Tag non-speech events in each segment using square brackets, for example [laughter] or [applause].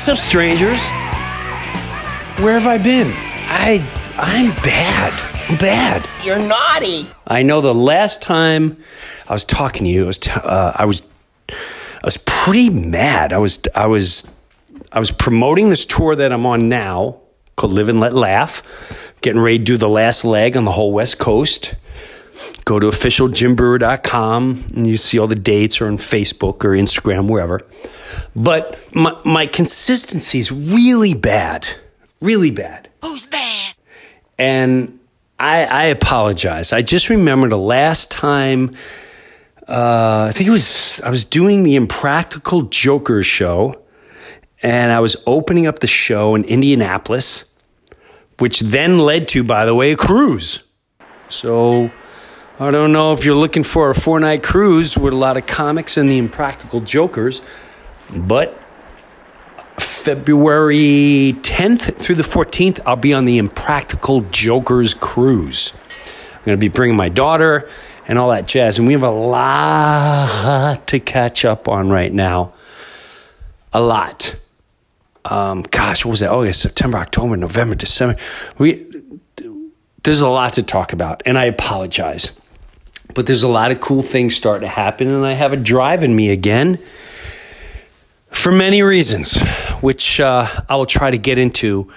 What's up, strangers? Where have I been? I, I'm bad. I'm bad. You're naughty. I know the last time I was talking to you, I was, t- uh, I was, I was pretty mad. I was, I was, I was promoting this tour that I'm on now called Live and Let Laugh. Getting ready to do the last leg on the whole West Coast. Go to officialjimbreuer.com and you see all the dates or on Facebook or Instagram, wherever. But my, my consistency is really bad. Really bad. Who's bad? And I, I apologize. I just remember the last time, uh, I think it was, I was doing the Impractical Joker show and I was opening up the show in Indianapolis, which then led to, by the way, a cruise. So I don't know if you're looking for a four night cruise with a lot of comics and the Impractical Jokers, but February 10th through the 14th, I'll be on the Impractical Jokers cruise. I'm going to be bringing my daughter and all that jazz, and we have a lot to catch up on right now. A lot. Um, gosh, what was that? August, September, October, November, December. We there's a lot to talk about, and I apologize. But there's a lot of cool things starting to happen, and I have a drive in me again for many reasons, which uh, I will try to get into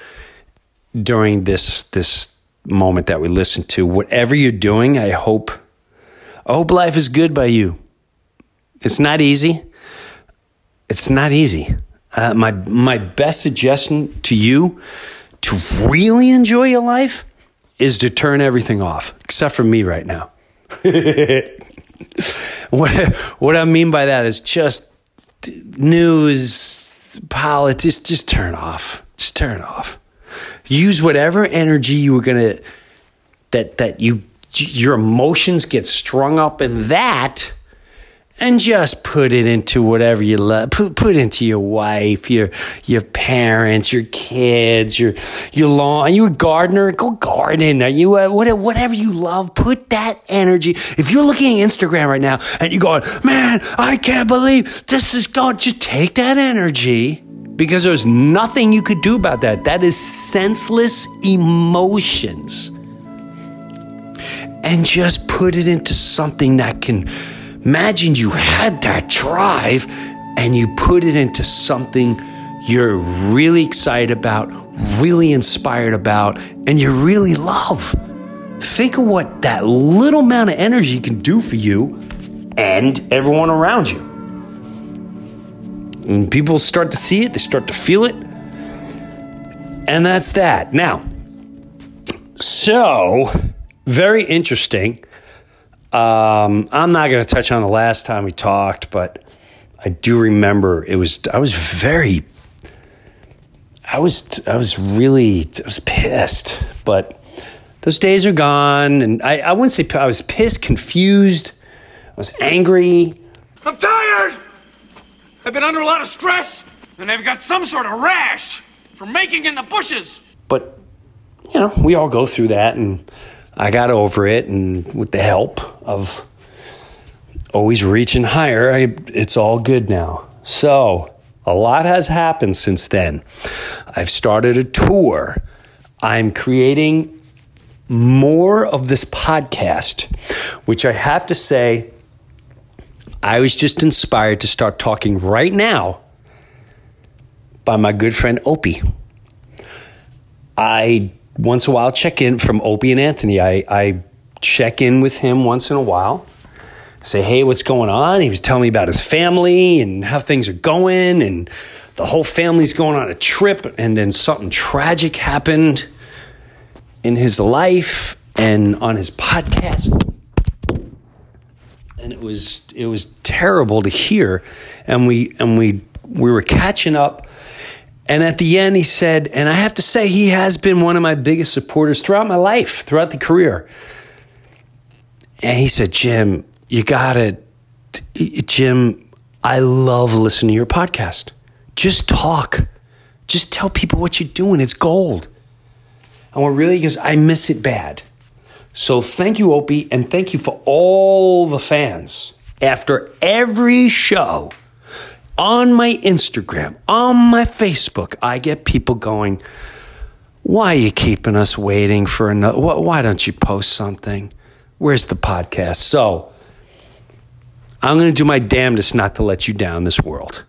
during this this moment that we listen to. Whatever you're doing, I hope I hope life is good by you. It's not easy. It's not easy. Uh, my my best suggestion to you to really enjoy your life is to turn everything off, except for me right now. [laughs] what what I mean by that is just news, politics, just turn off. Just turn off. Use whatever energy you were gonna that that you your emotions get strung up in that and just put it into whatever you love. Put put into your wife, your your parents, your kids, your your lawn. Are you a gardener? Go garden. Are you a, whatever you love? Put that energy. If you're looking at Instagram right now and you're going, man, I can't believe this is going. Just take that energy because there's nothing you could do about that. That is senseless emotions, and just put it into something that can Imagine you had that drive and you put it into something you're really excited about, really inspired about, and you really love. Think of what that little amount of energy can do for you and everyone around you. When people start to see it, they start to feel it. And that's that. Now, so very interesting. Um, I'm not going to touch on the last time we talked, but I do remember it was, I was very, I was, I was really, I was pissed, but those days are gone. And I, I wouldn't say I was pissed, confused. I was angry. I'm tired. I've been under a lot of stress, and I've got some sort of rash from making in the bushes. But, you know, we all go through that. And I got over it. And with the help of always reaching higher, I, it's all good now. So, a lot has happened since then. I've started a tour. I'm creating more of this podcast, which I have to say, I was just inspired to start talking right now by my good friend Opie. I once a while check in from Opie and Anthony. I, I check in with him once in a while, say, hey, what's going on? He was telling me about his family and how things are going, and the whole family's going on a trip, and then something tragic happened in his life and on his podcast. And it was it was terrible to hear. And we and we we were catching up. And at the end, he said, and I have to say, he has been one of my biggest supporters throughout my life, throughout the career. And he said, Jim, you gotta, Jim, I love listening to your podcast. Just talk. Just tell people what you're doing. It's gold. And what really is, I miss it bad. So thank you, Opie, and thank you for all the fans. After every show, on my Instagram, on my Facebook, I get people going, Why are you keeping us waiting for another? Why don't you post something? Where's the podcast? So I'm going to do my damnedest not to let you down this world.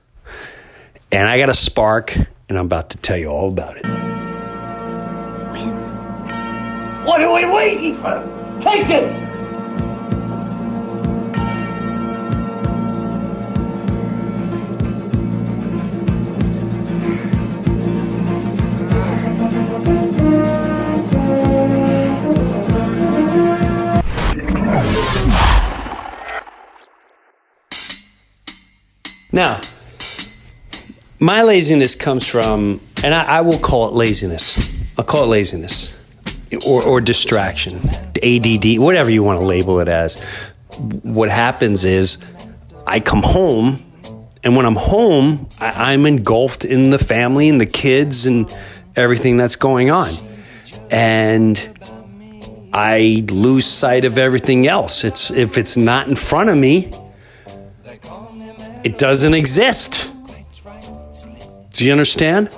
And I got a spark, and I'm about to tell you all about it. What are we waiting for? Take this! Now, my laziness comes from, and I, I, will call it laziness. I'll call it laziness or, or distraction, ADD, whatever you want to label it as. What happens is I come home, and when I'm home, I, I'm engulfed in the family and the kids and everything that's going on. And I lose sight of everything else. It's if it's not in front of me, it doesn't exist. Do you understand?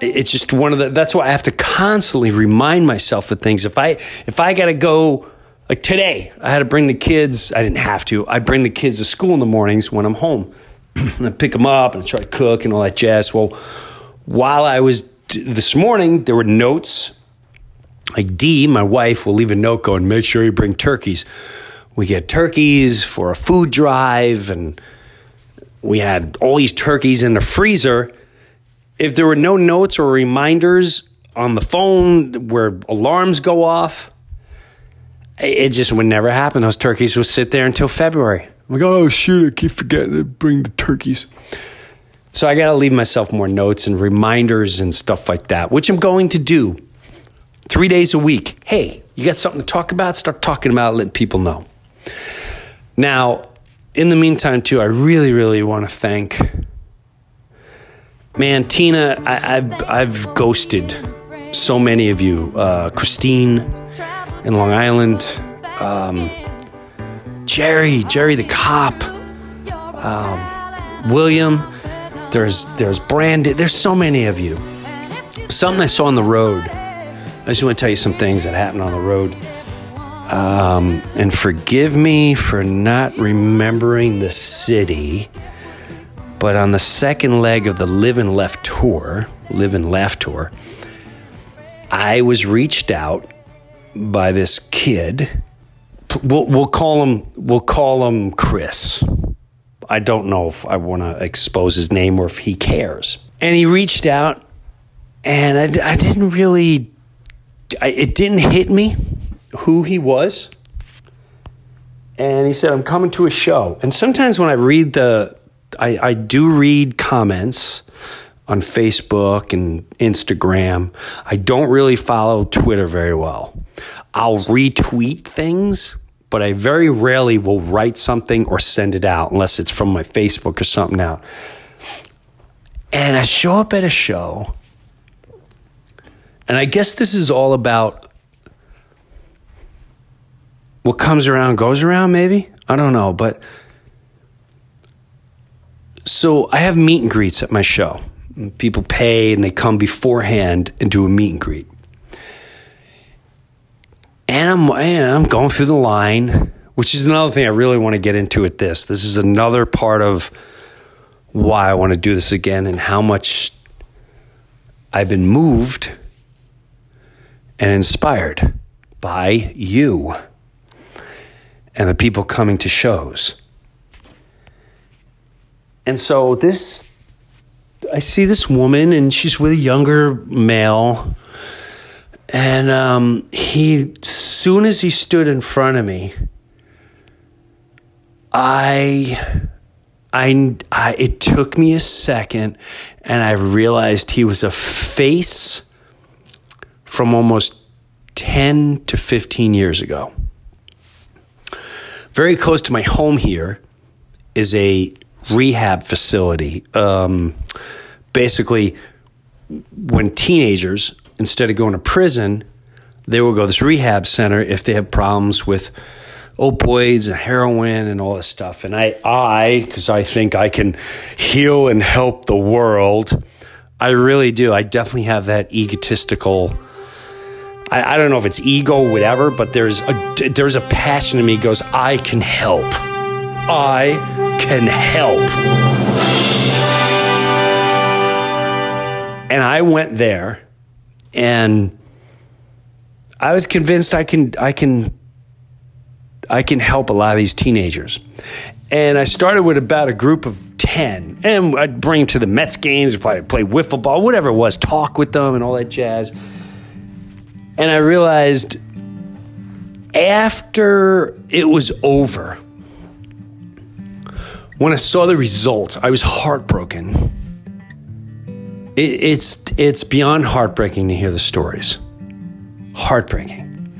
It's just one of the that's why I have to constantly remind myself of things. If I if I got to go like today, I had to bring the kids, I didn't have to. I bring the kids to school in the mornings when I'm home. and [clears throat] I pick them up and I try to cook and all that jazz. Well, while I was this morning, there were notes. Like Dee, my wife, will leave a note going, make sure you bring turkeys we get turkeys for a food drive and we had all these turkeys in the freezer. If there were no notes or reminders on the phone where alarms go off, it just would never happen. Those turkeys would sit there until February. I'm like, oh shoot, I keep forgetting to bring the turkeys. So I got to leave myself more notes and reminders and stuff like that, which I'm going to do three days a week. Hey, you got something to talk about? Start talking about it, letting people know. Now, in the meantime, too, I really, really want to thank, man, Tina. I, have I've ghosted so many of you. Uh, Christine in Long Island, um, Jerry, Jerry the cop, um, William. There's there's Brandon. There's so many of you. Something I saw on the road. I just want to tell you some things that happened on the road. Um, and forgive me for not remembering the city, but on the second leg of the Live and Left tour, Live and Laugh tour, I was reached out by this kid. We'll, we'll call him. We'll call him Chris. I don't know if I want to expose his name or if he cares. And he reached out, and I, I didn't really. I, it didn't hit me who he was. And he said, I'm coming to a show. And sometimes when I read the, I, I do read comments on Facebook and Instagram. I don't really follow Twitter very well. I'll retweet things, but I very rarely will write something or send it out unless it's from my Facebook or something out. And I show up at a show, and I guess this is all about what comes around goes around, maybe? I don't know. But so I have meet and greets at my show. People pay and they come beforehand and do a meet and greet. And I'm, I'm going through the line, which is another thing I really want to get into at this. This is another part of why I want to do this again and how much I've been moved and inspired by you and the people coming to shows. And so this I see this woman and she's with a younger male. And um, he, soon as he stood in front of me, I, I, I, it took me a second, and I realized he was a face from almost ten to fifteen years ago. Very close to my home here is a rehab facility. Um, basically, when teenagers, instead of going to prison, they will go to this rehab center if they have problems with opioids and heroin and all this stuff. And I, I, because I think I can heal and help the world, I really do. I definitely have that egotistical. I, I don't know if it's ego, whatever, but there's a there's a passion in me. Goes, I can help. I can help. And I went there, and I was convinced I can I can I can help a lot of these teenagers. And I started with about a group of 10. And I'd bring them to the Mets games, play, play wiffle ball, whatever it was, talk with them and all that jazz. And I realized after it was over, when I saw the results, I was heartbroken. It, it's, it's beyond heartbreaking to hear the stories. Heartbreaking.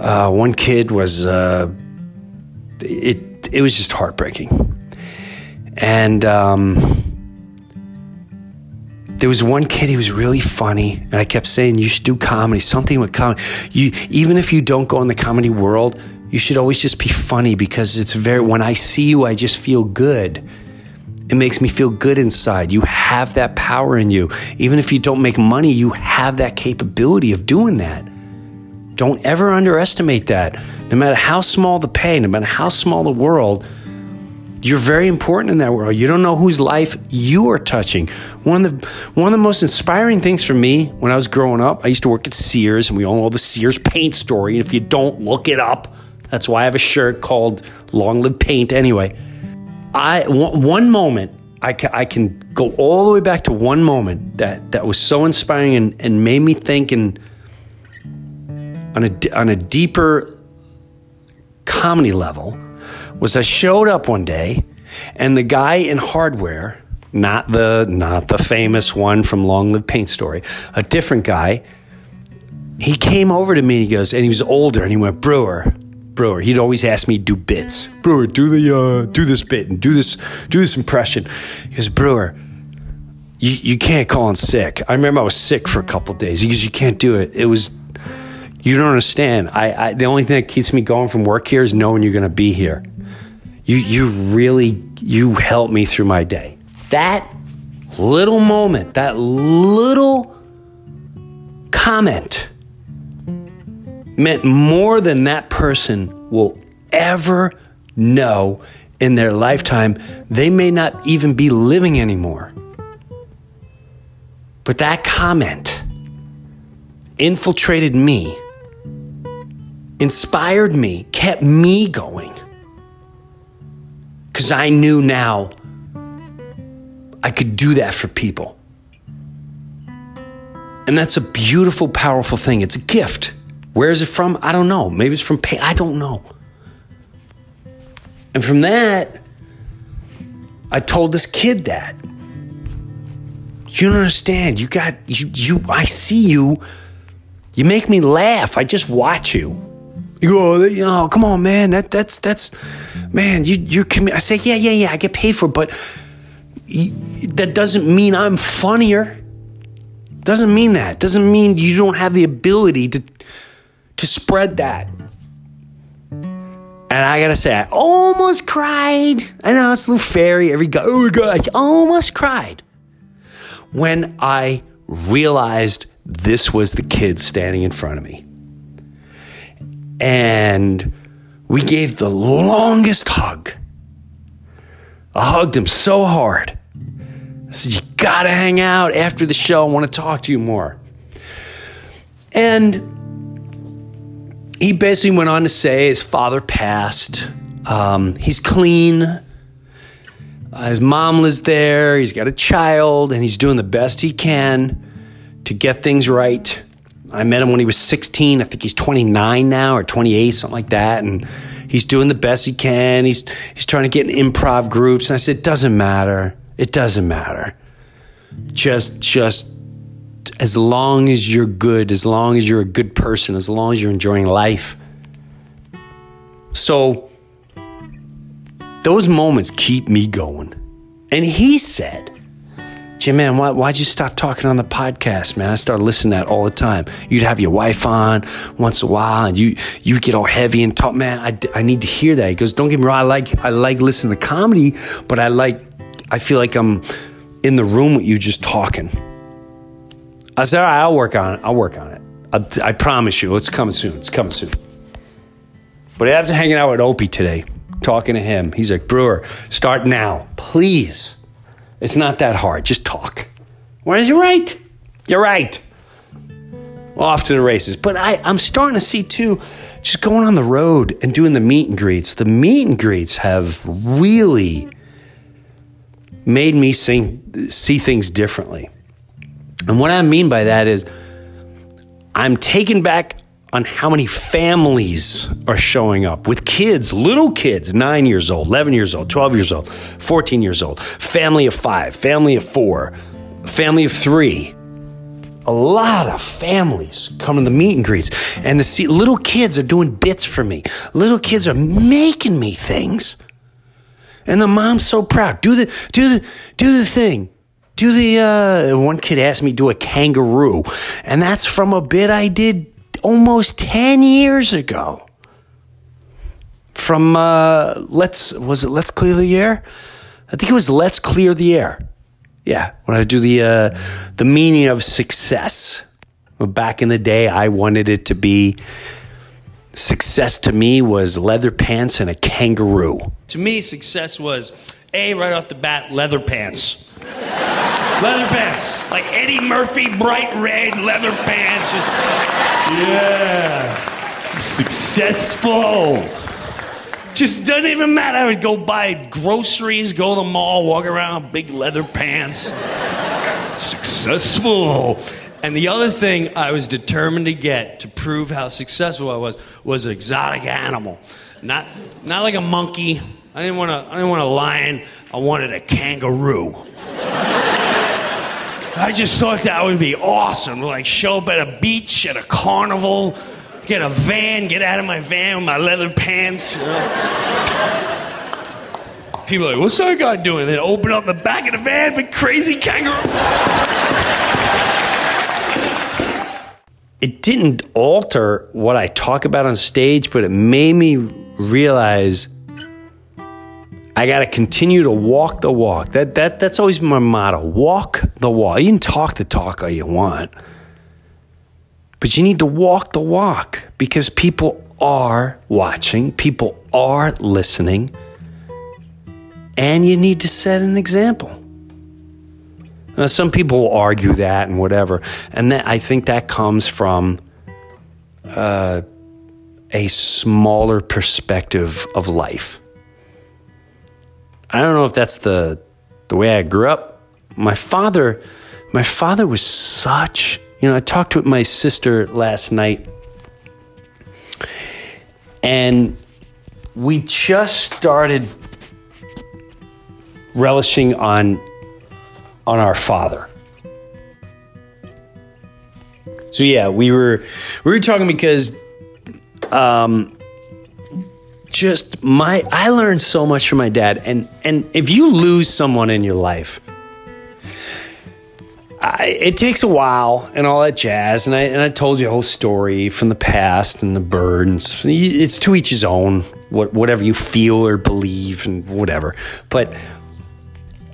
Uh, one kid was, uh, it, it was just heartbreaking. And um, there was one kid, he was really funny. And I kept saying, you should do comedy, something with comedy. You, even if you don't go in the comedy world, you should always just be funny because it's very, when I see you, I just feel good. It makes me feel good inside. You have that power in you. Even if you don't make money, you have that capability of doing that. Don't ever underestimate that. No matter how small the pay, no matter how small the world, you're very important in that world. You don't know whose life you are touching. One of the one of the most inspiring things for me when I was growing up, I used to work at Sears, and we all know the Sears paint story. And if you don't look it up, that's why I have a shirt called "Long Live Paint." Anyway, I one moment I can, I can go all the way back to one moment that that was so inspiring and, and made me think and on a, on a deeper comedy level was I showed up one day and the guy in hardware, not the not the famous one from Long Live Paint Story, a different guy, he came over to me and he goes, and he was older and he went, Breuer, Breuer. He'd always ask me do bits. Breuer, do the uh, do this bit and do this do this impression. He goes, Breuer, you, you can't call in sick. I remember I was sick for a couple days. He goes, you can't do it. It was you don't understand. I, I, the only thing that keeps me going from work here is knowing you're going to be here. You you really you helped me through my day. That little moment, that little comment meant more than that person will ever know in their lifetime. They may not even be living anymore. But that comment infiltrated me inspired me, kept me going. Because I knew now I could do that for people. And that's a beautiful, powerful thing. It's a gift. Where is it from? I don't know. Maybe it's from pain. I don't know. And from that, I told this kid that. You don't understand. You got you you I see you. You make me laugh. I just watch you. You go, oh, you know, come on, man. That that's that's, man. You you're. I say, yeah, yeah, yeah. I get paid for, it, but that doesn't mean I'm funnier. Doesn't mean that. Doesn't mean you don't have the ability to to spread that. And I gotta say, I almost cried. I know it's a little fairy. Every guy, oh my god, I almost cried when I realized this was the kid standing in front of me and we gave the longest hug. I hugged him so hard. I said, You gotta hang out after the show. I wanna talk to you more. And he basically went on to say his father passed. Um, he's clean. Uh, his mom lives there. He's got a child, and he's doing the best he can to get things right. I met him when he was 16. I think he's 29 now or 28, something like that. And he's doing the best he can. He's, he's trying to get in improv groups. And I said, it doesn't matter. It doesn't matter. Just, just as long as you're good, as long as you're a good person, as long as you're enjoying life. So those moments keep me going. And he said Jim, man, why, why'd you stop talking on the podcast, man? I started listening to that all the time. You'd have your wife on once in a while and you, you get all heavy and talk, man, I, I need to hear that. He goes, don't get me wrong. I like, I like listening to comedy, but I like, I feel like I'm in the room with you just talking. I said, all right, I'll work on it. I'll work on it. I, I promise you, it's coming soon. It's coming soon. But after hanging out with Opie today, talking to him, he's like, Breuer, start now, please. It's not that hard. Just talk. Why Well, you're right. You're right. Off to the races. But I, I'm starting to see too, just going on the road and doing the meet and greets. The meet and greets have really made me see things differently. And what I mean by that is, I'm taken back on how many families are showing up with kids, little kids, nine years old, 11 years old, 12 years old, 14 years old, family of five, family of four, family of three. A lot of families come to the meet and greets, and to see little kids are doing bits for me. Little kids are making me things, and the mom's so proud. Do the do the do the thing. Do the uh, one kid asked me do a kangaroo, and that's from a bit I did almost 10 years ago. From uh, let's was it let's clear the air? I think it was let's clear the air. Yeah when i do the uh, the meaning of success. Back in the day i wanted it to be success to me was leather pants and a kangaroo. To me success was a right off the bat leather pants leather pants like eddie murphy bright red leather pants yeah. Successful. Just doesn't even matter. I would go buy groceries, go to the mall, walk around, big leather pants. Successful. And the other thing I was determined to get to prove how successful I was was an exotic animal. Not, not like a monkey. I didn't want a, I didn't want a lion. I wanted a kangaroo. I just thought that would be awesome. Like show up at a beach, at a carnival, get a van, get out of my van with my leather pants. You know? People are like, what's that guy doing? They open up the back of the van, big crazy kangaroo. It didn't alter what I talk about on stage, but it made me realize I got to continue to walk the walk. That, that, that's always my motto walk the walk. You can talk the talk all you want, but you need to walk the walk because people are watching, people are listening, and you need to set an example. Now, some people will argue that and whatever, and that, I think that comes from uh, a smaller perspective of life. I don't know if that's the the way I grew up. My father, my father was such. You know, I talked with my sister last night, and we just started relishing on on our father. So yeah, we were we were talking because um, just my I learned so much from my dad. And and if you lose someone in your life I, it takes a while and all that jazz. And I and I told you a whole story from the past and the bird and it's to each his own what, whatever you feel or believe and whatever. But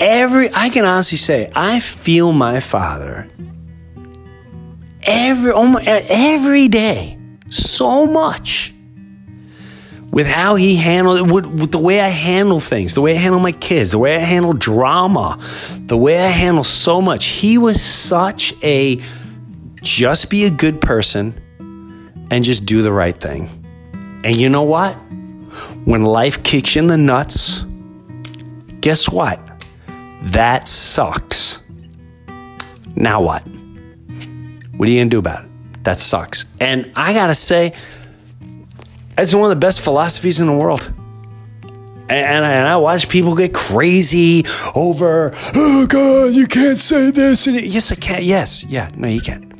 every I can honestly say I feel my father every every day so much with how he handled with, with the way I handle things, the way I handle my kids, the way I handle drama, the way I handle so much. He was such a just be a good person and just do the right thing. And you know what? When life kicks in the nuts, guess what? That sucks. Now what? What are you going to do about it? That sucks. And I got to say, it's one of the best philosophies in the world. And, and, I watch people get crazy over, oh God, you can't say this. And yes, I can. Yes, yeah, no, you can't.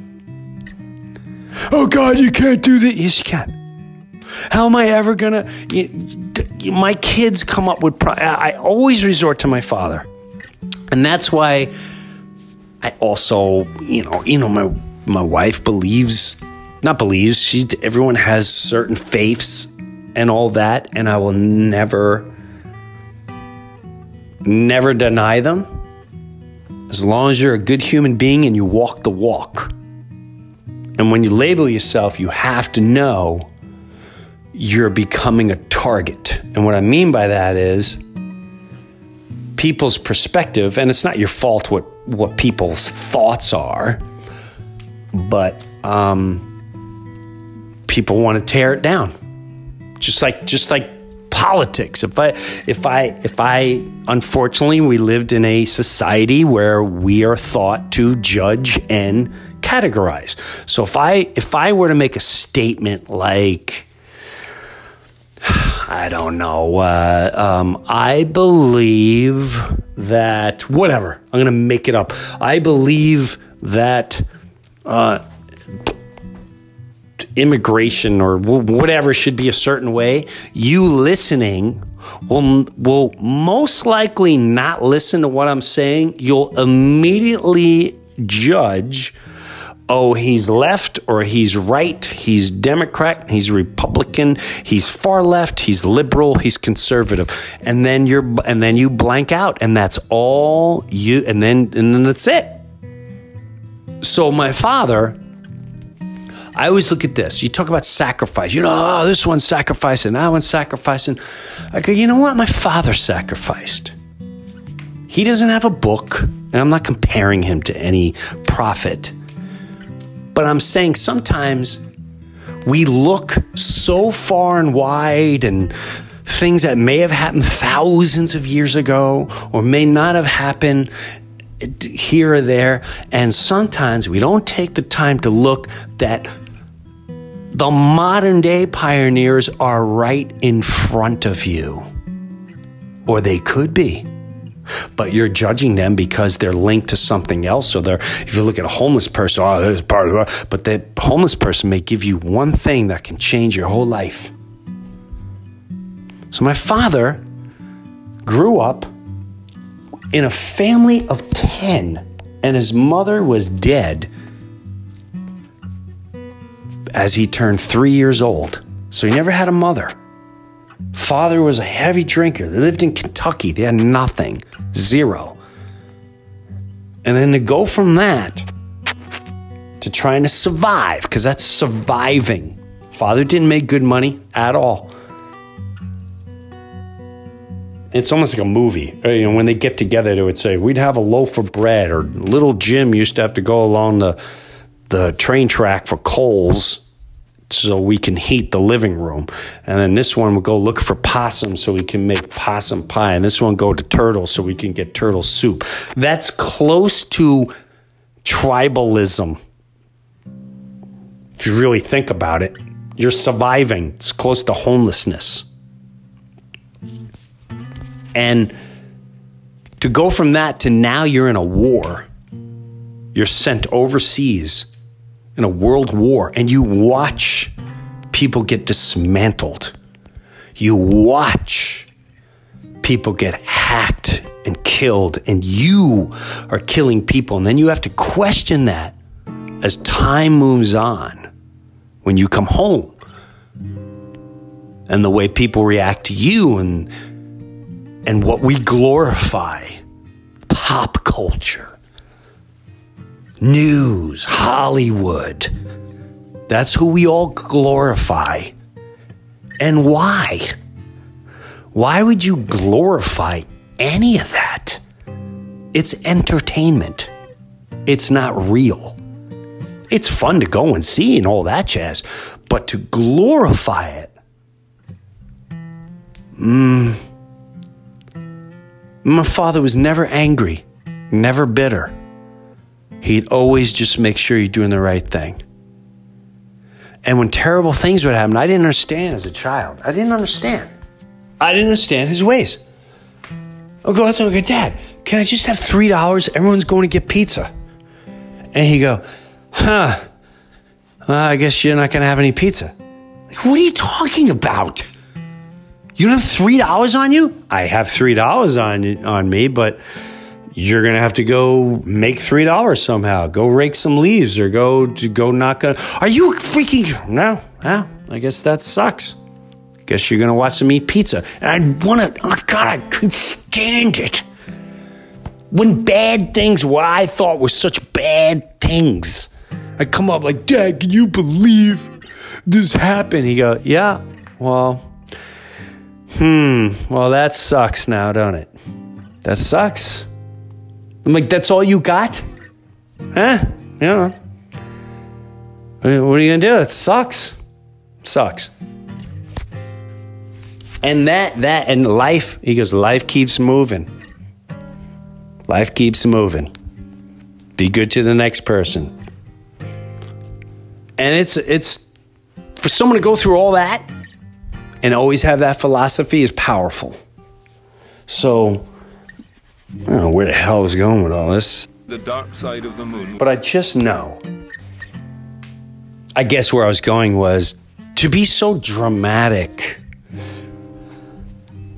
Oh God, you can't do that. Yes, you can. How am I ever gonna? My kids come up with. I always resort to my father, and that's why I also, you know, you know, my my wife believes, not believes. She, everyone has certain faiths and all that, and I will never, never deny them. As long as you're a good human being and you walk the walk. And when you label yourself, you have to know you're becoming a target. And what I mean by that is people's perspective, and it's not your fault what, what people's thoughts are, but um, people want to tear it down. Just like just like politics. If I if I if I unfortunately we lived in a society where we are thought to judge and categorize. So if I if I were to make a statement like [sighs] I don't know. Uh, um, I believe that whatever. I'm to make it up. I believe that uh, immigration or whatever should be a certain way. You listening will will most likely not listen to what I'm saying. You'll immediately judge oh, he's left or he's right, he's Democrat, he's Republican, he's far left, he's liberal, he's conservative. And then you're and then you blank out and that's all you and then and then that's it. So my father I always look at this. You talk about sacrifice. You know, oh, this one's sacrificing, that one's sacrificing. I go, you know what? My father sacrificed. He doesn't have a book, and I'm not comparing him to any prophet. But I'm saying sometimes we look so far and wide and things that may have happened thousands of years ago or may not have happened here or there. And sometimes we don't take the time to look that the modern day pioneers are right in front of you, or they could be but you're judging them because they're linked to something else. So they're, if you look at a homeless person, oh, there's part of but the homeless person may give you one thing that can change your whole life. So my father grew up in a family of 10, and his mother was dead as he turned three years old. So he never had a mother. Father was a heavy drinker. They lived in Kentucky. They had nothing, zero. And then to go from that to trying to survive, because that's surviving. Father didn't make good money at all. It's almost like a movie. Uh, you know, when they get together, they would say, "We'd have a loaf of bread," or "Little Jim used to have to go along the the train track for coals so we can heat the living room. And then this one will go look for possum so we can make possum pie. And this one go to turtle so we can get turtle soup. That's close to tribalism. If you really think about it, you're surviving. It's close to homelessness. And to go from that to now you're in a war, you're sent overseas in a world war and you watch people get dismantled. You watch people get hacked and killed, and you are killing people. And then you have to question that as time moves on when you come home and the way people react to you and and what we glorify pop culture news, Hollywood. That's who we all glorify. And why? Why would you glorify any of that? It's entertainment. It's not real. It's fun to go and see and all that jazz, but to glorify it, mm, my father was never angry, never bitter. He'd always just make sure you're doing the right thing. And when terrible things would happen, I didn't understand as a child. I didn't understand. I didn't understand his ways. I'll go out and go, Dad, can I just have $3? Everyone's going to get pizza. And he'd go, Huh, well, I guess you're not going to have any pizza. Like, what are you talking about? You don't have $3 on you? I have $3 on, on me, but you're gonna have to go make three dollars somehow. Go rake some leaves or go to go knock on. Are you freaking no? No, I guess that sucks. Guess you're gonna watch them eat pizza. And I wanna. Oh God, I could stand it when bad things, what I thought were such bad things, I come up like, Dad, can you believe this happened? He go, Yeah, well, hmm, well, that sucks now, don't it? That sucks. I'm like, That's all you got? Huh? Yeah. What are you gonna do? It sucks. Sucks. And that, that, and life, he goes, life keeps moving. Life keeps moving. Be good to the next person. And it's it's for someone to go through all that and always have that philosophy is powerful. So I don't know where the hell I was going with all this. The dark side of the moon. But I just know. I guess where I was going was to be so dramatic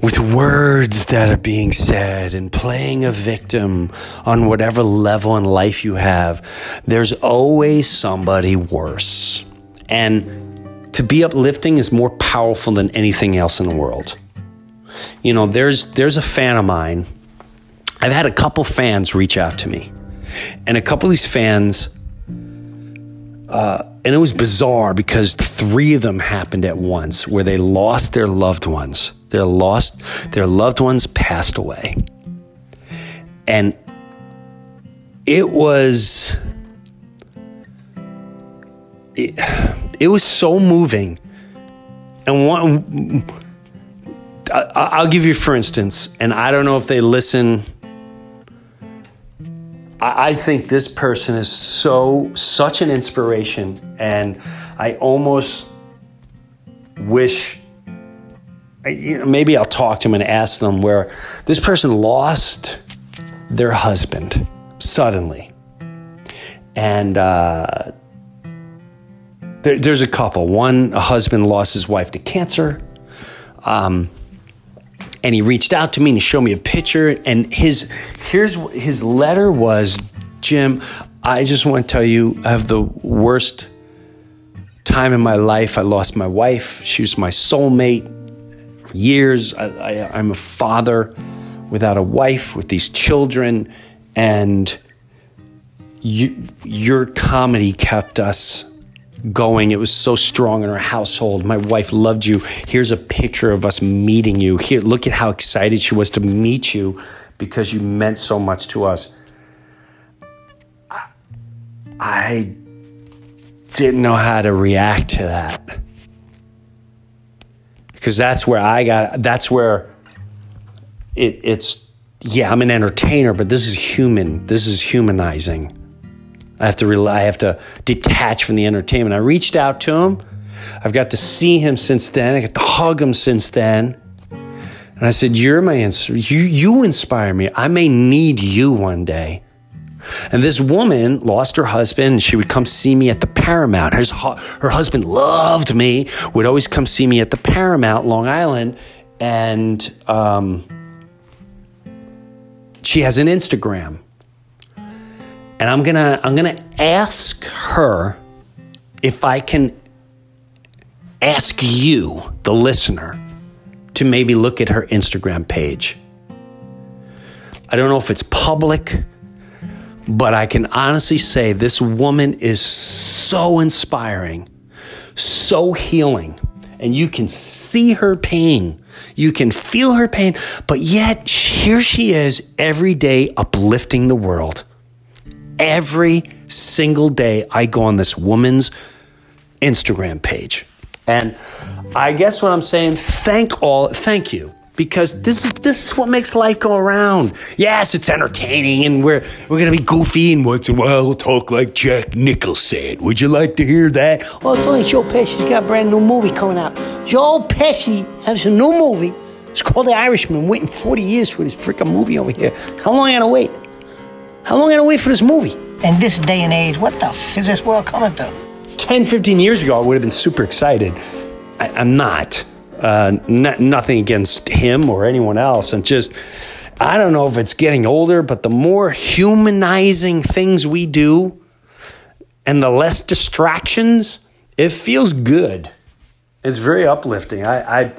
with words that are being said and playing a victim on whatever level in life you have, there's always somebody worse. And to be uplifting is more powerful than anything else in the world. You know, there's there's a fan of mine. I've had a couple fans reach out to me. And a couple of these fans uh, and it was bizarre because three of them happened at once where they lost their loved ones their lost, their loved ones passed away. And it was, it, it was so moving. And one, I, will give you, for instance, and I don't know if they listen. I, think this person is so, such an inspiration. And I almost wish maybe I'll talk to him and ask them where this person lost their husband suddenly. And uh, there, there's a couple. One, a husband lost his wife to cancer. Um, and he reached out to me and he showed me a picture. And his here's his letter was, Jim, I just want to tell you, I have the worst time in my life. I lost my wife. She was my soulmate years. I, am a father without a wife with these children, and you, your comedy kept us going. It was so strong in our household. My wife loved you. Here's a picture of us meeting you. Here, look at how excited she was to meet you because you meant so much to us. I didn't know how to react to that because that's where I got. That's where it, it's. Yeah, I'm an entertainer, but this is human. This is humanizing. I have to rely. I have to detach from the entertainment. I reached out to him. I've got to see him since then. I got to hug him since then. And I said, "You're my ins- you. You inspire me. I may need you one day." And this woman lost her husband and she would come see me at the Paramount. Her, her husband loved me, would always come see me at the Paramount, Long Island. And um, she has an Instagram. And I'm gonna I'm gonna ask her if I can ask you, the listener, to maybe look at her Instagram page. I don't know if it's public. But I can honestly say this woman is so inspiring, so healing, and you can see her pain. You can feel her pain, but yet here she is every day uplifting the world. Every single day, I go on this woman's Instagram page. And I guess what I'm saying, thank all, thank you because this is this is what makes life go around. Yes, it's entertaining, and we're we're gonna be goofy, and once in a while we'll talk like Jack Nicholson. Would you like to hear that? Oh, Tony Joe Pesci's got a brand new movie coming out. Joe Pesci has a new movie. It's called The Irishman. I'm waiting 40 years for this freaking movie over here. How long am I gonna wait? How long am I gonna wait for this movie? In this day and age, what the f is this world coming to? 10, 15 years ago, I would have been super excited. I, I'm not. Uh, n- nothing against him or anyone else, and just I don't know if it's getting older, but the more humanizing things we do and the less distractions, it feels good. It's very uplifting. I, I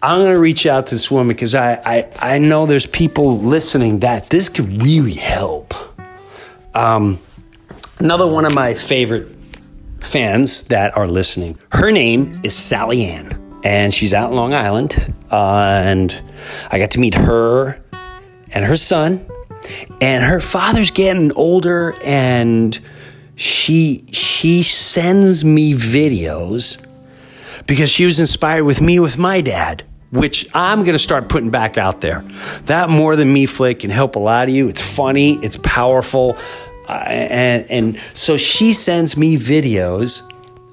I'm going to reach out to this woman because I, I, I know there's people listening that this could really help. Um, another one of my favorite fans that are listening, her name is Sally Ann, and she's out in Long Island. Uh, and I got to meet her and her son, and her father's getting older, and she she sends me videos because she was inspired with me with my dad which I'm going to start putting back out there. That more than me flick can help a lot of you. It's funny, it's powerful. Uh, and, and so she sends me videos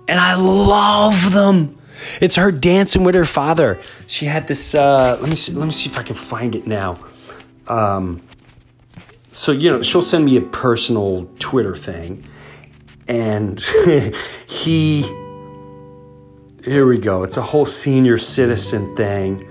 and I love them. It's her dancing with her father. She had this. Uh, let me see. Let me see if I can find it now. Um, so you know, she'll send me a personal Twitter thing, and [laughs] he here we go. It's a whole senior citizen thing.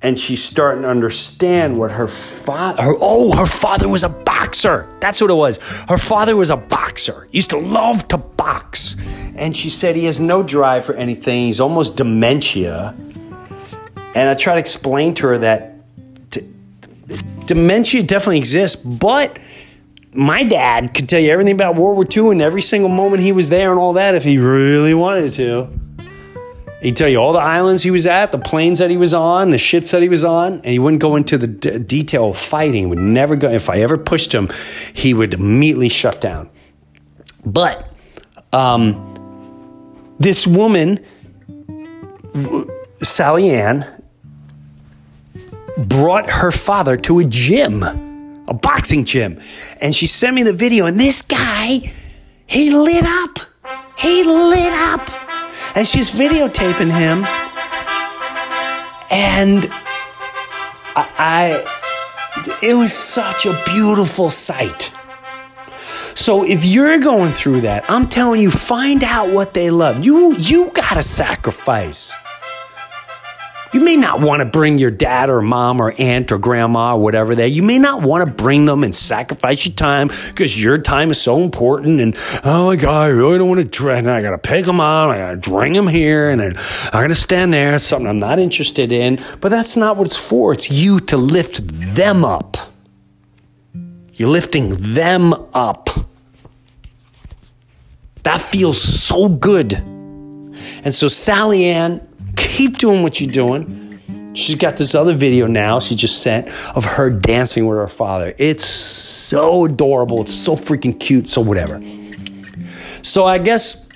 And she's starting to understand what her father, her, oh, her father was a boxer. That's what it was. Her father was a boxer, used to love to box. And she said he has no drive for anything. He's almost dementia. And I try to explain to her that t- dementia definitely exists, but my dad could tell you everything about World War II and every single moment he was there and all that if he really wanted to. He'd tell you all the islands he was at, the planes that he was on, the ships that he was on, and he wouldn't go into the d- detail of fighting. Would never go. If I ever pushed him, he would immediately shut down. But um, this woman, Sally Ann, brought her father to a gym a boxing gym. And she sent me the video, and this guy, he lit up. He lit up. And she's videotaping him. And I, I it was such a beautiful sight. So if you're going through that, I'm telling you, find out what they love. You you gotta sacrifice. You may not want to bring your dad or mom or aunt or grandma or whatever there. You may not want to bring them and sacrifice your time because your time is so important. And oh my God, I really don't want to drag. I got to pick them up. I got to bring them here. And then I got to stand there. Something I'm not interested in. But that's not what it's for. It's you to lift them up. You're lifting them up. That feels so good. And so Sally Ann keep doing what you're doing. She's got this other video now she just sent of her dancing with her father. It's so adorable. It's so freaking cute. So whatever. So I guess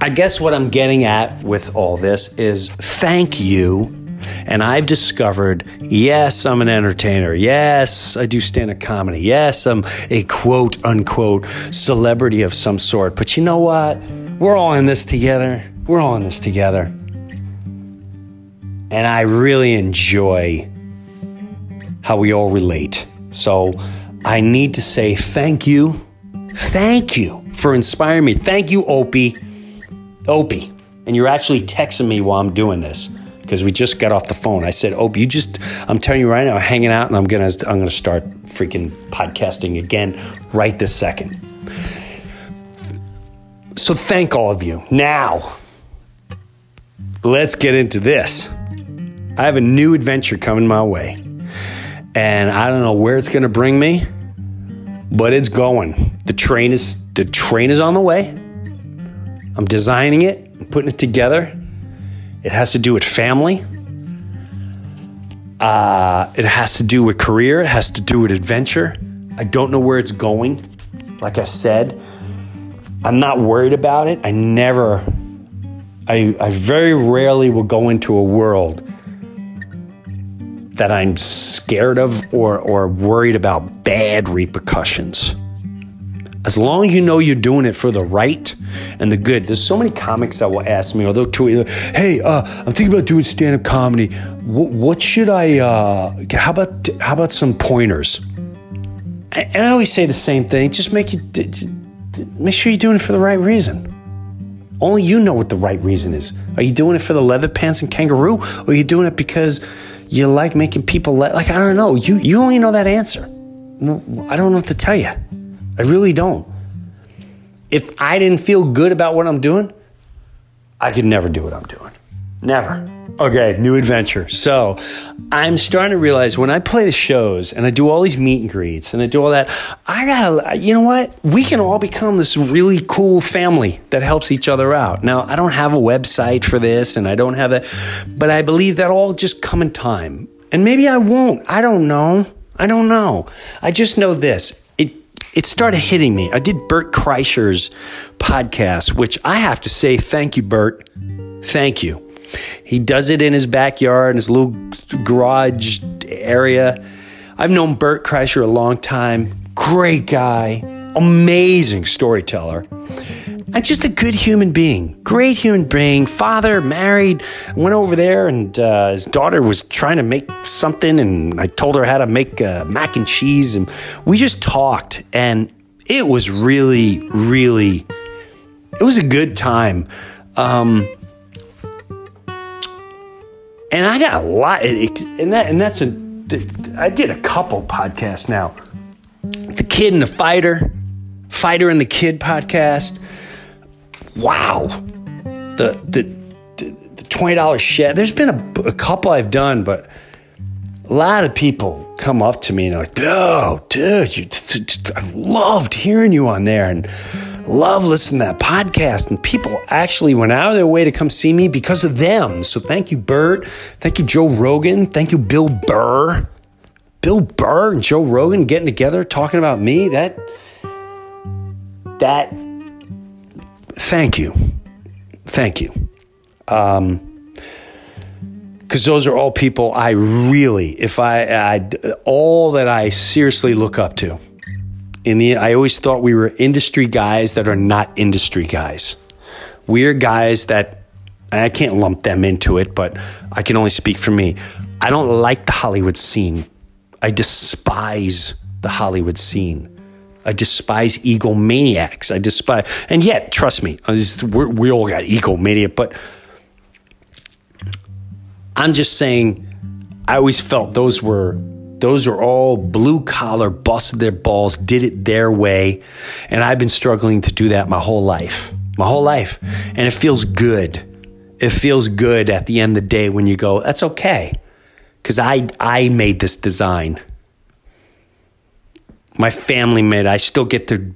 I guess what I'm getting at with all this is thank you. And I've discovered, yes, I'm an entertainer. Yes, I do stand up comedy. Yes, I'm a quote unquote celebrity of some sort. But you know what? We're all in this together. We're all in this together. And I really enjoy how we all relate. So I need to say thank you. Thank you for inspiring me. Thank you, Opie. Opie. And you're actually texting me while I'm doing this because we just got off the phone. I said, "Opie, you just I'm telling you right now, hanging out and I'm going to I'm going to start freaking podcasting again right this second." So thank all of you. Now, let's get into this. I have a new adventure coming my way. And I don't know where it's going to bring me, but it's going. The train is the train is on the way. I'm designing it, I'm putting it together. It has to do with family. Uh, it has to do with career. It has to do with adventure. I don't know where it's going. Like I said, I'm not worried about it. I never, I, I very rarely will go into a world that I'm scared of or, or worried about bad repercussions. As long as you know you're doing it for the right and the good. There's so many comics that will ask me, or they'll tweet, "Hey, uh, I'm thinking about doing stand-up comedy. W- what should I? Uh, how about how about some pointers?" And I always say the same thing: just make you make sure you're doing it for the right reason. Only you know what the right reason is. Are you doing it for the leather pants and kangaroo, or are you doing it because you like making people let, like, I don't know. You, you only know that answer. I don't know what to tell you. I really don't. If I didn't feel good about what I'm doing, I could never do what I'm doing. Never. Okay, new adventure. So I'm starting to realize when I play the shows and I do all these meet and greets and I do all that, I gotta, you know what? We can all become this really cool family that helps each other out. Now, I don't have a website for this and I don't have that, but I believe that'll all just come in time. And maybe I won't. I don't know. I don't know. I just know this. It it started hitting me. I did Bert Kreischer's podcast, which I have to say, thank you, Bert. Thank you. He does it in his backyard, in his little garage area. I've known Bert Kreischer a long time. Great guy, amazing storyteller, and just a good human being. Great human being. Father, married, went over there, and uh, his daughter was trying to make something, and I told her how to make uh, mac and cheese, and we just talked, and it was really, really, it was a good time. Um, and I got a lot, and that and that's a. I did a couple podcasts now. The kid and the fighter, fighter and the kid podcast. Wow, the the the twenty dollars shed. There's been a, a couple I've done, but a lot of people come up to me and like, "Oh, dude, you, I loved hearing you on there," and love listening to that podcast. And people actually went out of their way to come see me because of them. So thank you, Bert. Thank you, Joe Rogan. Thank you, Bill Burr. Bill Burr and Joe Rogan getting together talking about me. That, that, thank you. Thank you. Um, because those are all people I really, if I, I, all that I seriously look up to in the I always thought we were industry guys that are not industry guys. We're guys that I can't lump them into it, but I can only speak for me. I don't like the Hollywood scene. I despise the Hollywood scene. I despise egomaniacs. I despise, and yet, trust me, we all got egomaniac, but I'm just saying, I always felt those were those are all blue collar, busted their balls, did it their way. And I've been struggling to do that my whole life, my whole life. And it feels good. It feels good at the end of the day when you go, that's okay. Because I, I made this design. My family made it. I still get to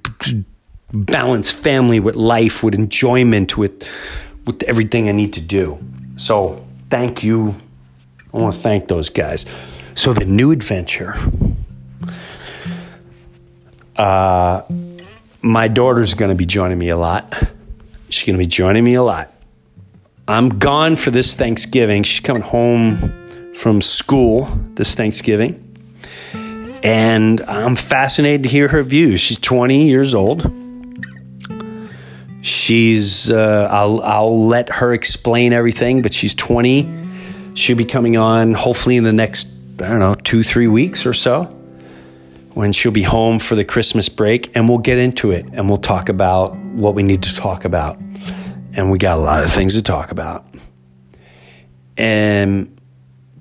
balance family with life, with enjoyment, with, with everything I need to do. So thank you. I want to thank those guys. So the new adventure. Uh, my daughter's going to be joining me a lot. She's going to be joining me a lot. I'm gone for this Thanksgiving. She's coming home from school this Thanksgiving. And I'm fascinated to hear her views. She's 20 years old. She's, uh, I'll, I'll let her explain everything, but she's 20. She'll be coming on hopefully in the next I don't know, two, three weeks or so when she'll be home for the Christmas break and we'll get into it and we'll talk about what we need to talk about. And we got a lot of things to talk about. And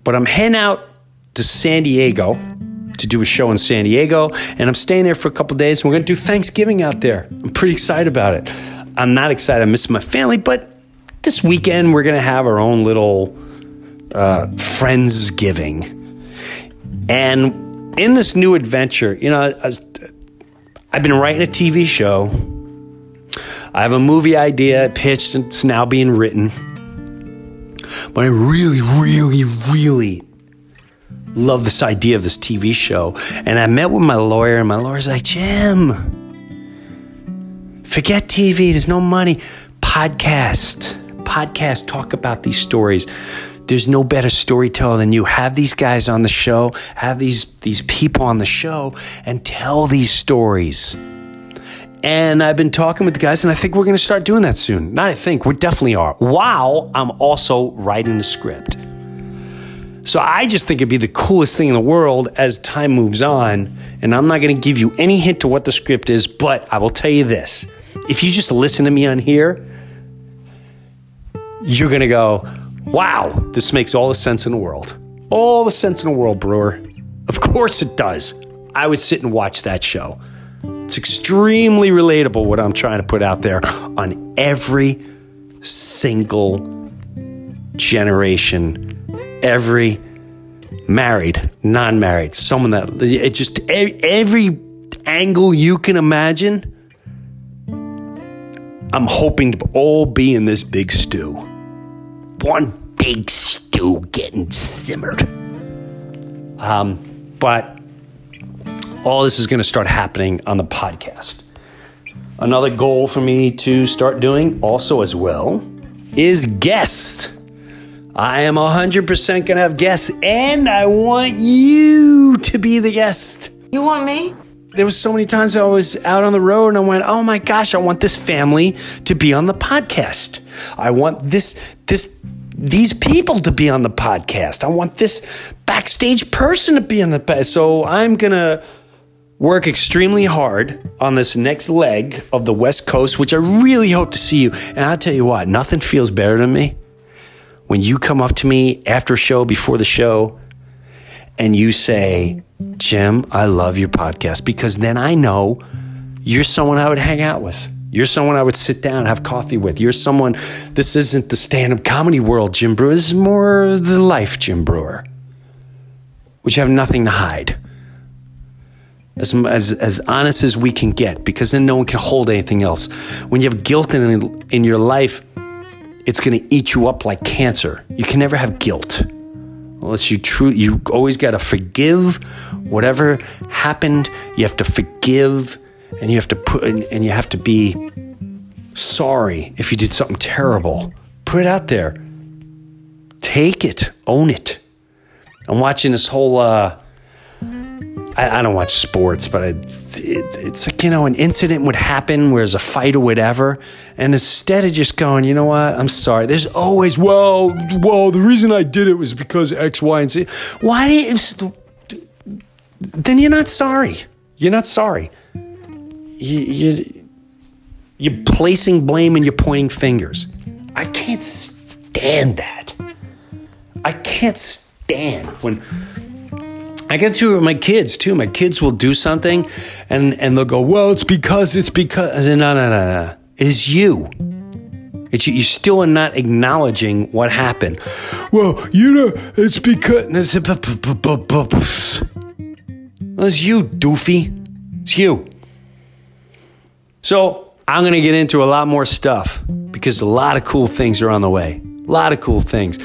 but I'm heading out to San Diego to do a show in San Diego and I'm staying there for a couple days and we're going to do Thanksgiving out there. I'm pretty excited about it. I'm not excited I miss my family, but this weekend we're going to have our own little uh, Friendsgiving and in this new adventure, you know, I have been writing a TV show. I have a movie idea pitched and it's now being written. But I really, really, really love this idea of this TV show. And I met with my lawyer, and my lawyer's like, Jim, forget TV, there's no money. Podcast. Podcast, talk about these stories there's no better storyteller than you. Have these guys on the show, have these these people on the show, and tell these stories. And I've been talking with the guys, and I think we're going to start doing that soon. Not I think, we definitely are. While I'm also writing the script. So I just think it'd be the coolest thing in the world as time moves on. And I'm not going to give you any hint to what the script is, but I will tell you this. If you just listen to me on here, you're going to go, wow, this makes all the sense in the world. All the sense in the world, Breuer. Of course it does. I would sit and watch that show. It's extremely relatable what I'm trying to put out there on every single generation, every married, non married, someone that it just every angle you can imagine. I'm hoping to all be in this big stew. One big stew getting simmered. Um, but all this is going to start happening on the podcast. Another goal for me to start doing also as well is guest. I am 100% going to have guests and I want you to be the guest. You want me? There was so many times I was out on the road and I went, "Oh my gosh, I want this family to be on the podcast. I want this this these people to be on the podcast. I want this backstage person to be on the podcast. So I'm going to work extremely hard on this next leg of the West Coast, which I really hope to see you. And I'll tell you what, nothing feels better than me when you come up to me after show, before the show, and you say, Jim, I love your podcast because then I know you're someone I would hang out with. You're someone I would sit down and have coffee with. You're someone, this isn't the stand up comedy world, Jim Breuer. This is more the life, Jim Breuer, which have nothing to hide. As, as, as honest as we can get, because then no one can hold anything else. When you have guilt in, in your life, it's going to eat you up like cancer. You can never have guilt unless you true you always got to forgive whatever happened. You have to forgive and you have to put and you have to be sorry if you did something terrible. Put it out there. Take it. Own it. I'm watching this whole uh I, I don't watch sports, but I, it, it's like, you know, an incident would happen where there's a fight or whatever. And instead of just going, you know what, I'm sorry, there's always, well, well, the reason I did it was because X, Y, and Z. Why do you, then you're not sorry. You're not sorry. You, you, you're placing blame and you're pointing fingers. I can't stand that. I can't stand when I get to it with my kids too. My kids will do something and, and they'll go, well, it's because, it's because. I say, no, no, no, no. It's you. It's you. You still are not acknowledging what happened. Well, you know, it's because. Well, it's you, doofy. It's you. So I'm going to get into a lot more stuff because a lot of cool things are on the way. A lot of cool things.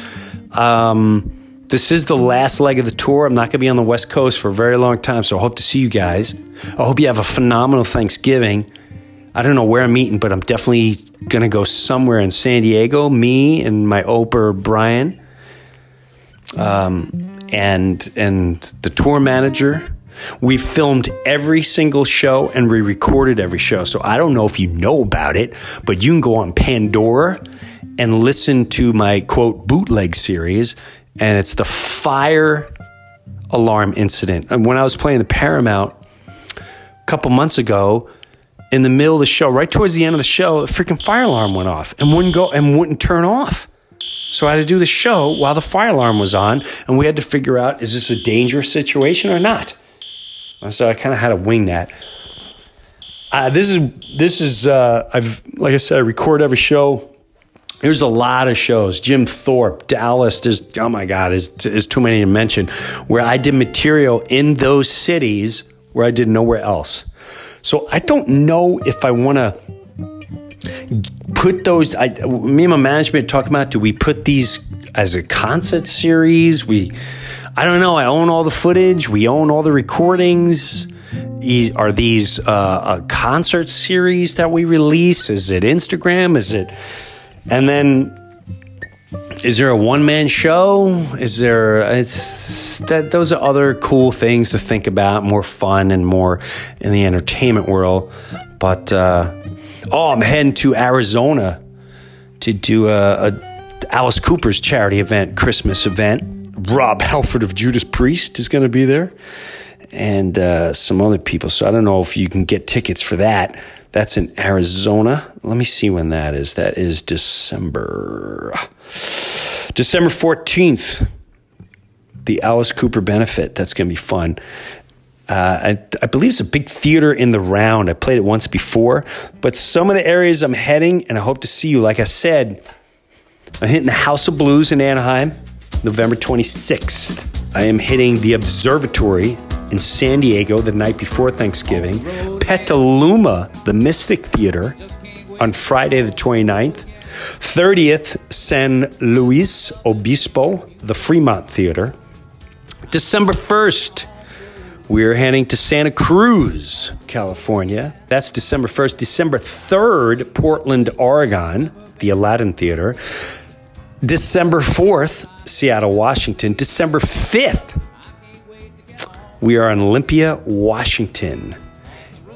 Um, this is the last leg of the tour. I'm not going to be on the West Coast for a very long time, so I hope to see you guys. I hope you have a phenomenal Thanksgiving. I don't know where I'm eating, but I'm definitely going to go somewhere in San Diego. Me and my Oprah Brian, um, and and the tour manager. We filmed every single show and we recorded every show. So I don't know if you know about it, but you can go on Pandora and listen to my quote bootleg series and it's the fire alarm incident. And when I was playing the Paramount a couple months ago, in the middle of the show, right towards the end of the show, a freaking fire alarm went off and wouldn't go and wouldn't turn off. So I had to do the show while the fire alarm was on, and we had to figure out is this a dangerous situation or not. And so I kind of had to wing that. Uh, this is this is uh, I've like I said, I record every show there's a lot of shows. Jim Thorpe, Dallas. There's oh my God, is too many to mention. Where I did material in those cities where I did nowhere else. So I don't know if I want to put those. I, me and my management talking about. Do we put these as a concert series? We, I don't know. I own all the footage. We own all the recordings. Are these uh, a concert series that we release? Is it Instagram? Is it and then is there a one man show? Is there it's that those are other cool things to think about, more fun and more in the entertainment world. But uh, oh, I'm heading to Arizona to do a, a Alice Cooper's charity event, Christmas event. Rob Halford of Judas Priest is going to be there, and uh, some other people. So I don't know if you can get tickets for that. That's in Arizona. Let me see when that is. That is December. December 14th. the Alice Cooper benefit. That's going to be fun. Uh, I, I, believe it's a big theater in the round. I played it once before, but some of the areas I'm heading, and I hope to see you. Like I said, I'm hitting the House of Blues in Anaheim, November 26th. I am hitting the Observatory in San Diego the night before Thanksgiving, Petaluma, the Mystic Theater, on Friday the 29th, 30th, San Luis Obispo, the Fremont Theater. December 1st, we're heading to Santa Cruz, California. That's December 1st. December 3rd, Portland, Oregon, the Aladdin Theater. December 4th, Seattle, Washington. December 5th, we are in Olympia, Washington.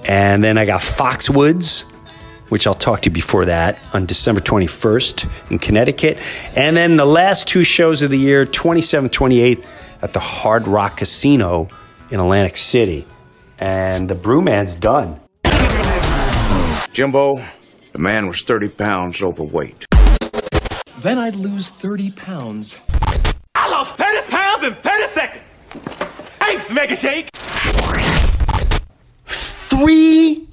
And then I got Foxwoods, which I'll talk to you before that, on December 21st in Connecticut. And then the last two shows of the year, 27th, 28th, at the Hard Rock Casino in Atlantic City. And the Brewman's done. Jimbo, the man was 30 pounds overweight. Then I'd lose 30 pounds. I lost 30 pounds in 30 seconds. Thanks, Mega Shake. Three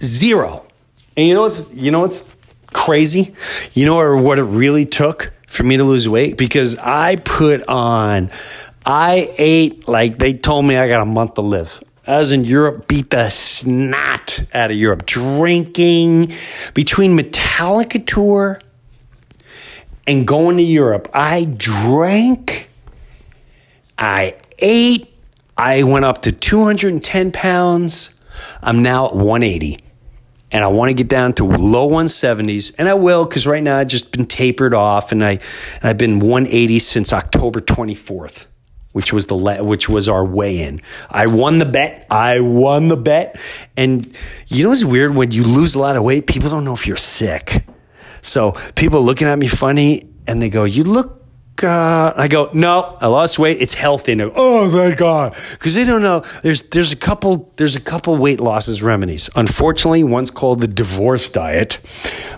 zero. And you know what's you know what's crazy? You know what it really took for me to lose weight? Because I put on I ate like they told me I got a month to live. I was in Europe, beat the snot out of Europe, drinking between Metallica tour and going to Europe. I drank, I ate, I went up to 210 pounds. I'm now at 180. And I want to get down to low 170s, and I will because right now I've just been tapered off, and I and I've been 180 since October 24th, which was the which was our weigh-in. I won the bet. I won the bet, and you know what's weird when you lose a lot of weight, people don't know if you're sick. So people looking at me funny, and they go, "You look God. I go, no, I lost weight. It's healthy. And oh, thank God. Because they don't know. There's there's a couple there's a couple weight losses remedies. Unfortunately, one's called the divorce diet,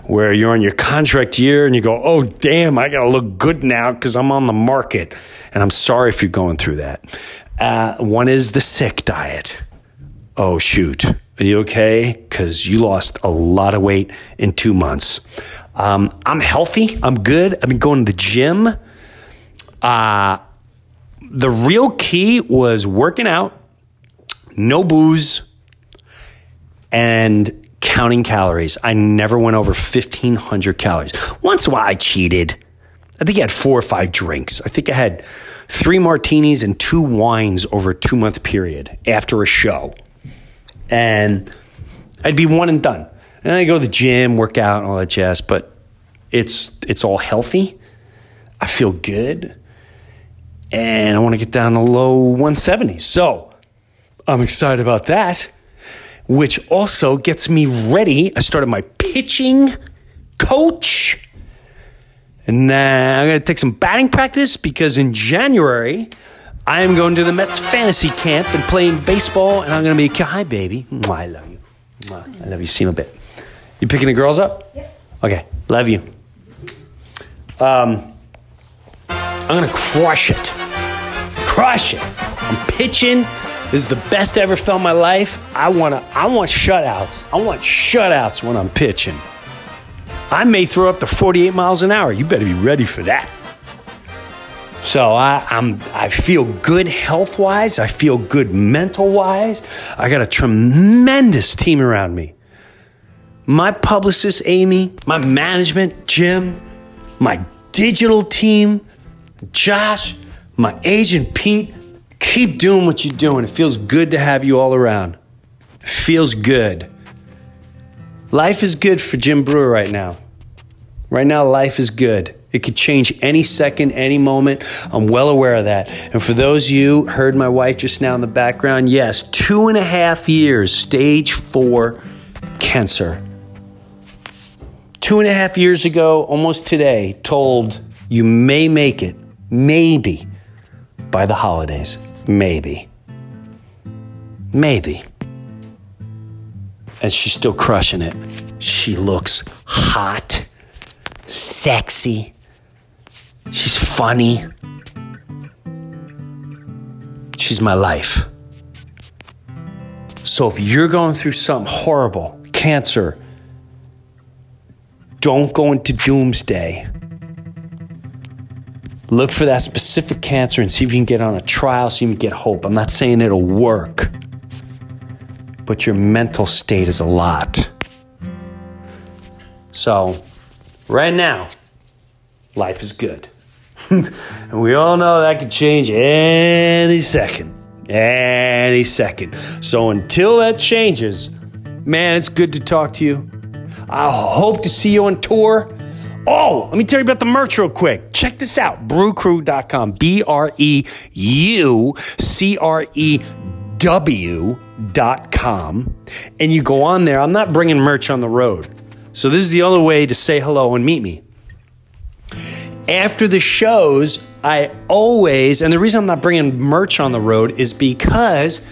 where you're on your contract year and you go, oh, damn, I gotta look good now because I'm on the market. And I'm sorry if you're going through that. Uh, one is the sick diet. Oh shoot. Are you okay? Because you lost a lot of weight in two months. Um, I'm healthy. I'm good. I've been going to the gym. Uh, the real key was working out, no booze, and counting calories. I never went over 1,500 calories. Once in a while, I cheated. I think I had four or five drinks. I think I had three martinis and two wines over a two month period after a show. And I'd be one and done. And I go to the gym, work out, and all that jazz, but it's it's all healthy. I feel good and I want to get down to low 170s. So I'm excited about that, which also gets me ready. I started my pitching coach. And now I'm going to take some batting practice because in January, I am going to the Mets fantasy camp and playing baseball. And I'm going to be, hi, baby. I love you. I love you. See you a bit. You picking the girls up? Yep. Okay. Love you. Um, I'm going to crush it crush it. I'm pitching. This is the best I ever felt in my life. I want to. I want shutouts. I want shutouts when I'm pitching. I may throw up to 48 miles an hour. You better be ready for that. So I, I'm. I feel good health wise. I feel good mental wise. I got a tremendous team around me. My publicist Amy, my management Jim, my digital team, Josh my agent Pete, keep doing what you're doing. It feels good to have you all around. It feels good. Life is good for Jim Breuer right now. Right now, life is good. It could change any second, any moment. I'm well aware of that. And for those of you heard my wife just now in the background, yes, two and a half years, stage four cancer. Two and a half years ago, almost today, told you may make it, maybe by the holidays. Maybe. Maybe. And she's still crushing it. She looks hot, sexy. She's funny. She's my life. So if you're going through something horrible, cancer, don't go into doomsday. Look for that specific cancer and see if you can get on a trial so you can get hope. I'm not saying it'll work, but your mental state is a lot. So, right now, life is good. [laughs] and we all know that could change any second. Any second. So, until that changes, man, it's good to talk to you. I hope to see you on tour. Oh, let me tell you about the merch real quick. Check this out breucrew.com. B R E U C R E W.com. And you go on there. I'm not bringing merch on the road. So this is the only way to say hello and meet me. After the shows, I always, and the reason I'm not bringing merch on the road is because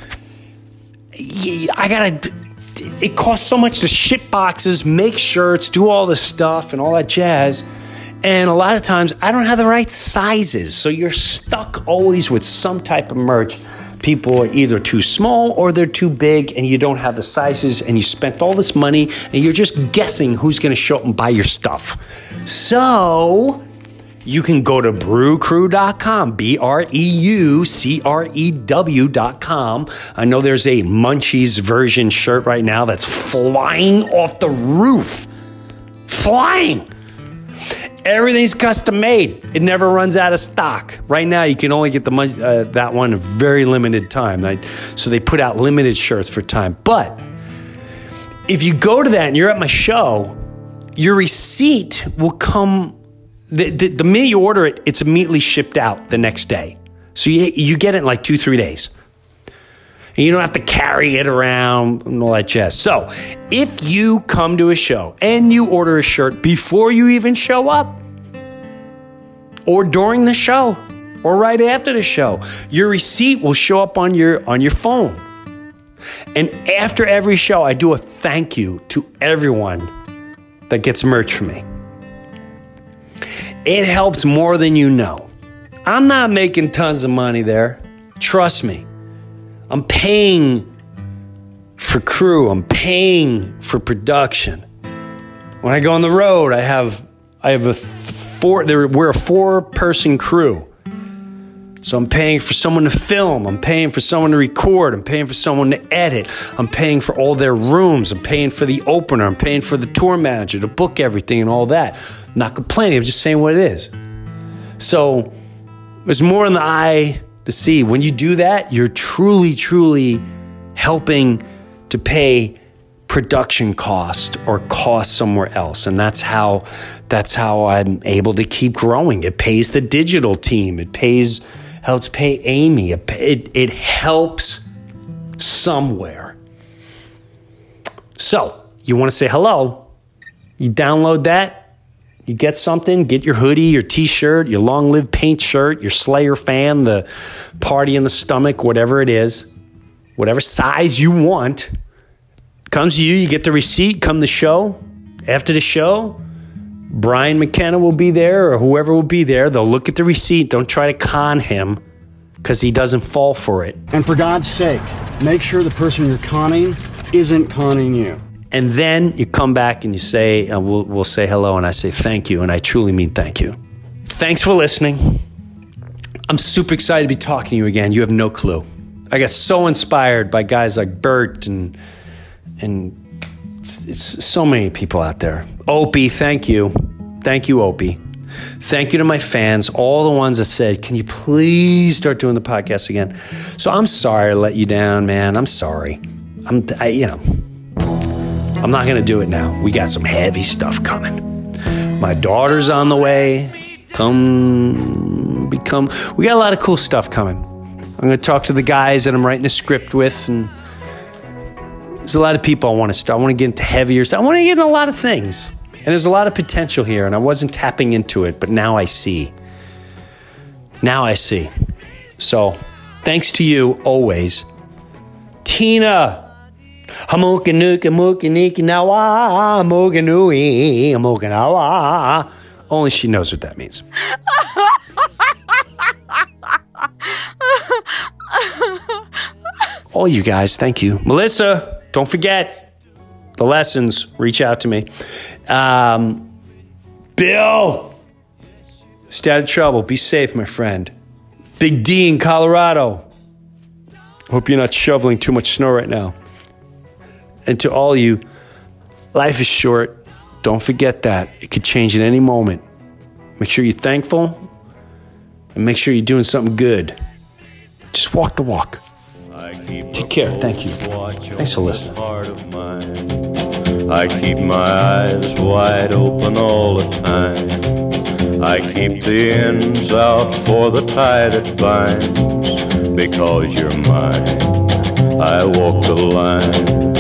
I gotta it costs so much to ship boxes, make shirts, do all this stuff and all that jazz. And a lot of times I don't have the right sizes. So you're stuck always with some type of merch. People are either too small or they're too big and you don't have the sizes and you spent all this money and you're just guessing who's going to show up and buy your stuff. So you can go to breucrew.com, B R E U C R E W.com. I know there's a Munchies version shirt right now that's flying off the roof. Flying. Everything's custom made. It never runs out of stock. Right now, you can only get the uh, that one a very limited time. So they put out limited shirts for time. But if you go to that and you're at my show, your receipt will come the, the, the minute you order it, it's immediately shipped out the next day. So you, you get it in like two, three days. And you don't have to carry it around and all that jazz. So if you come to a show and you order a shirt before you even show up, or during the show, or right after the show, your receipt will show up on your on your phone. And after every show, I do a thank you to everyone that gets merch from me. It helps more than you know. I'm not making tons of money there. Trust me. I'm paying for crew, I'm paying for production. When I go on the road, I have I have a four there we're a four person crew. So I'm paying for someone to film, I'm paying for someone to record, I'm paying for someone to edit, I'm paying for all their rooms, I'm paying for the opener, I'm paying for the tour manager to book everything and all that. I'm not complaining, I'm just saying what it is. So there's more in the eye to see. When you do that, you're truly, truly helping to pay production cost or cost somewhere else and that's how that's how I'm able to keep growing it pays the digital team it pays helps pay Amy. It, it, helps somewhere. So, you want to say hello? You download that, you get something, get your hoodie, your t shirt, your long live paint shirt, your Slayer fan, the party in the stomach, whatever it is, whatever size you want. Comes to you, you get the receipt, come the show. After the show, Brian McKenna will be there or whoever will be there. They'll look at the receipt. Don't try to con him because he doesn't fall for it. And for God's sake, make sure the person you're conning isn't conning you. And then you come back and you say, uh, we'll, we'll say hello, and I say thank you, and I truly mean thank you. Thanks for listening. I'm super excited to be talking to you again. You have no clue. I got so inspired by guys like Bert and and it's so many people out there. Opie, thank you. Thank you, Opie. Thank you to my fans, all the ones that said, Can you please start doing the podcast again? So I'm sorry I let you down, man. I'm sorry. I'm, I, you know, I'm not going to do it now. We got some heavy stuff coming. My daughter's on the way. Come, become, we got a lot of cool stuff coming. I'm going to talk to the guys that I'm writing a script with and there's a lot of people I want to start. I want to get into heavier stuff. I want to get into a lot of things. And there's a lot of potential here, and I wasn't tapping into it, but now I see. Now I see. So, thanks to you always. Tina. Only she knows what that means. [laughs] All you guys, thank you. Melissa, don't forget the lessons. Reach out to me. Um, Bill, stay out of trouble. Be safe, my friend. Big D in Colorado. Hope you're not shoveling too much snow right now. And to all you, life is short. Don't forget that. It could change at any moment. Make sure you're thankful and make sure you're doing something good. Just walk the walk. Take care. Thank you. Thanks for listening. I keep my eyes wide open all the time. I keep the ends out for the tie that binds. Because you're mine, I walk the line.